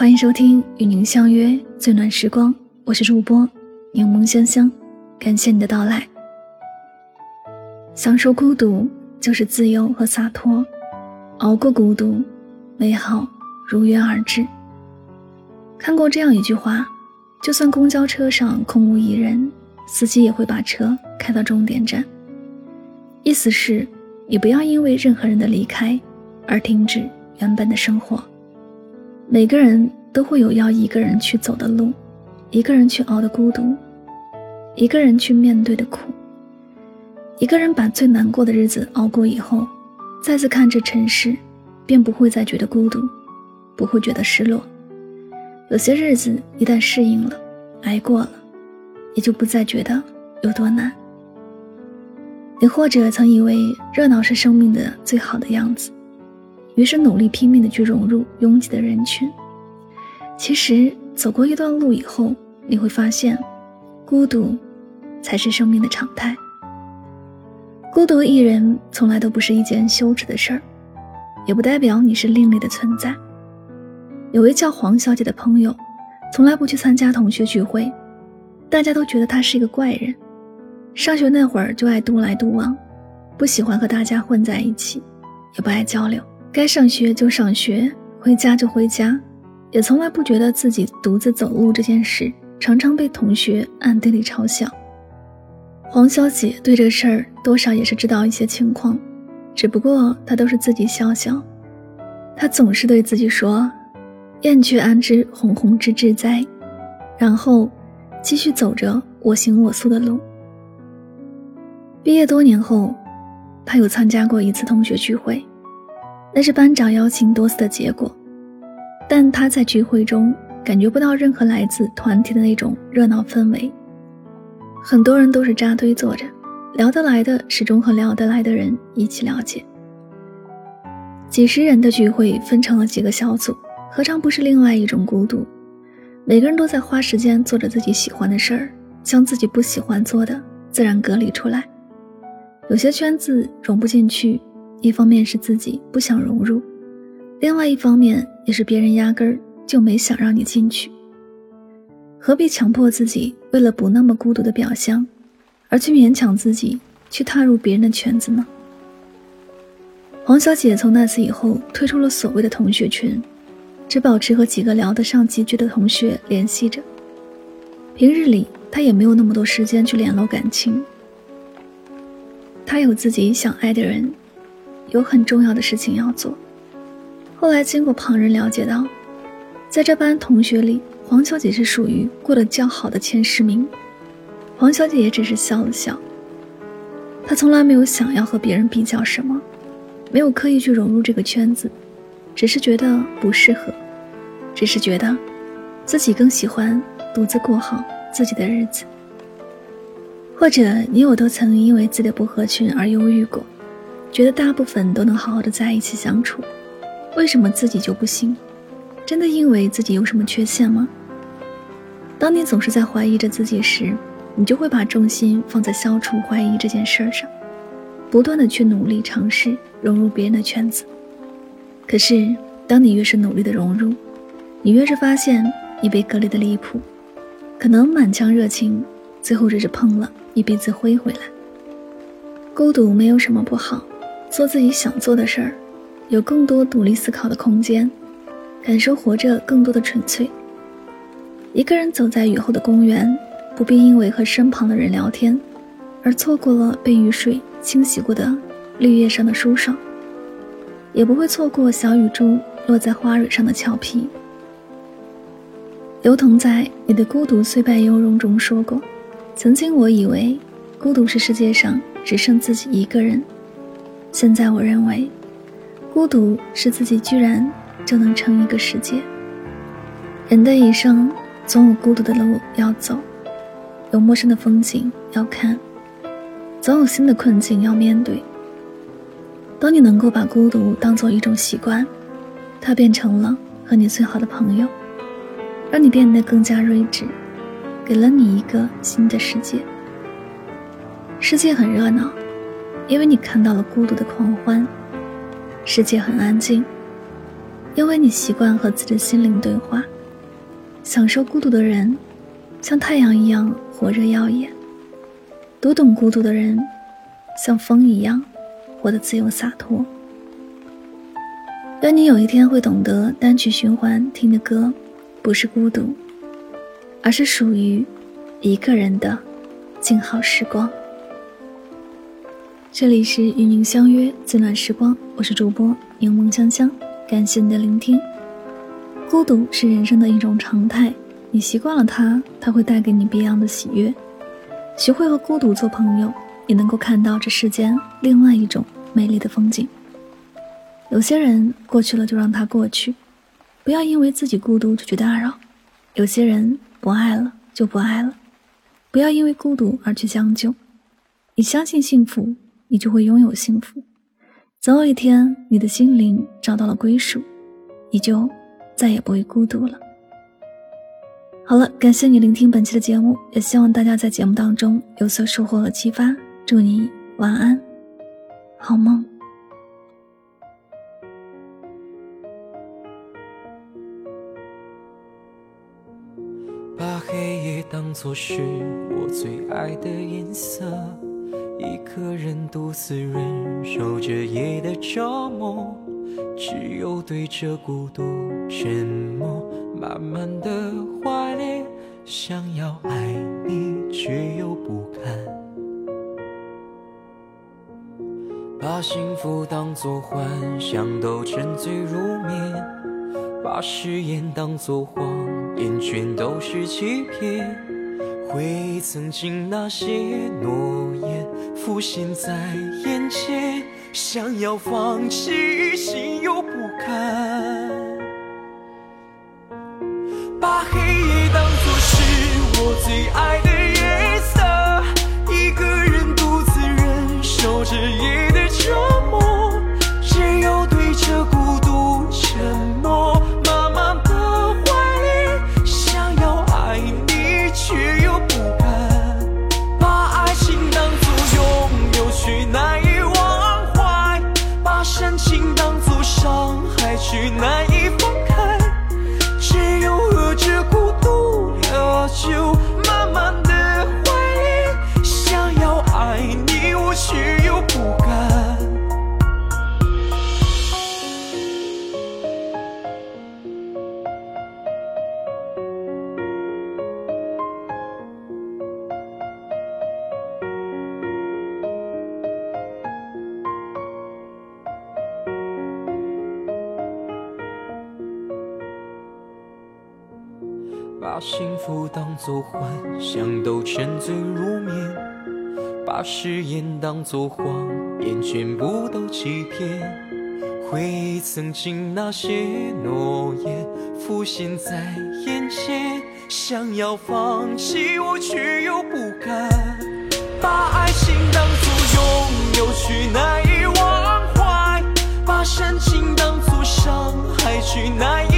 欢迎收听与您相约最暖时光，我是主播柠檬香香，感谢你的到来。享受孤独就是自由和洒脱，熬过孤独，美好如约而至。看过这样一句话：就算公交车上空无一人，司机也会把车开到终点站。意思是，你不要因为任何人的离开而停止原本的生活。每个人都会有要一个人去走的路，一个人去熬的孤独，一个人去面对的苦。一个人把最难过的日子熬过以后，再次看这尘世，便不会再觉得孤独，不会觉得失落。有些日子一旦适应了，挨过了，也就不再觉得有多难。你或者曾以为热闹是生命的最好的样子，于是努力拼命的去融入拥挤的人群。其实走过一段路以后，你会发现，孤独才是生命的常态。孤独一人从来都不是一件羞耻的事儿，也不代表你是另类的存在。有位叫黄小姐的朋友，从来不去参加同学聚会，大家都觉得她是一个怪人。上学那会儿就爱独来独往，不喜欢和大家混在一起，也不爱交流。该上学就上学，回家就回家，也从来不觉得自己独自走路这件事，常常被同学暗地里嘲笑。黄小姐对这事儿多少也是知道一些情况，只不过她都是自己笑笑。她总是对自己说：“燕雀安知鸿鹄之志哉？”然后继续走着我行我素的路。毕业多年后，他有参加过一次同学聚会，那是班长邀请多次的结果。但他在聚会中感觉不到任何来自团体的那种热闹氛围。很多人都是扎堆坐着，聊得来的始终和聊得来的人一起了解。几十人的聚会分成了几个小组，何尝不是另外一种孤独？每个人都在花时间做着自己喜欢的事儿，将自己不喜欢做的自然隔离出来。有些圈子融不进去，一方面是自己不想融入，另外一方面也是别人压根儿就没想让你进去。何必强迫自己为了不那么孤独的表象，而去勉强自己去踏入别人的圈子呢？黄小姐从那次以后退出了所谓的同学群，只保持和几个聊得上几句的同学联系着。平日里，她也没有那么多时间去联络感情。他有自己想爱的人，有很重要的事情要做。后来经过旁人了解到，在这班同学里，黄小姐是属于过得较好的前十名。黄小姐也只是笑了笑。她从来没有想要和别人比较什么，没有刻意去融入这个圈子，只是觉得不适合，只是觉得自己更喜欢独自过好自己的日子。或者你我都曾因为自己的不合群而忧郁过，觉得大部分都能好好的在一起相处，为什么自己就不行？真的因为自己有什么缺陷吗？当你总是在怀疑着自己时，你就会把重心放在消除怀疑这件事上，不断的去努力尝试融入别人的圈子。可是，当你越是努力的融入，你越是发现你被隔离的离谱，可能满腔热情。最后只是碰了一鼻子灰回来。孤独没有什么不好，做自己想做的事儿，有更多独立思考的空间，感受活着更多的纯粹。一个人走在雨后的公园，不必因为和身旁的人聊天，而错过了被雨水清洗过的绿叶上的舒爽，也不会错过小雨珠落在花蕊上的俏皮。刘同在《你的孤独虽败犹荣》中说过。曾经我以为，孤独是世界上只剩自己一个人。现在我认为，孤独是自己居然就能成一个世界。人的一生总有孤独的路要走，有陌生的风景要看，总有新的困境要面对。当你能够把孤独当做一种习惯，它变成了和你最好的朋友，让你变得更加睿智。给了你一个新的世界，世界很热闹，因为你看到了孤独的狂欢；世界很安静，因为你习惯和自己的心灵对话。享受孤独的人，像太阳一样火热耀眼；读懂孤独的人，像风一样活得自由洒脱。愿你有一天会懂得，单曲循环听的歌，不是孤独，而是属于一个人的静好时光。这里是与您相约最暖时光，我是主播柠檬香香，感谢你的聆听。孤独是人生的一种常态，你习惯了它，它会带给你别样的喜悦。学会和孤独做朋友，也能够看到这世间另外一种美丽的风景。有些人过去了就让它过去，不要因为自己孤独就去打扰；有些人不爱了就不爱了，不要因为孤独而去将就。你相信幸福，你就会拥有幸福。总有一天，你的心灵找到了归属，你就。再也不会孤独了。好了，感谢你聆听本期的节目，也希望大家在节目当中有所收获和启发。祝你晚安，好梦。把黑夜当作是我最爱的颜色，一个人独自忍受着夜的折磨。只有对着孤独沉默，慢慢的怀念，想要爱你却又不敢。把幸福当作幻想都沉醉入眠，把誓言当作谎言全都是欺骗。回忆曾经那些诺言浮现在眼前。想要放弃，心又不甘。把黑夜当作是我最爱的去哪把幸福当作幻想都沉醉入眠把誓言当作谎言全部都欺骗。回忆曾经那些诺言浮现在眼前想要放弃我却又不敢。把爱情当作拥有却难以忘怀把深情当作伤害却难以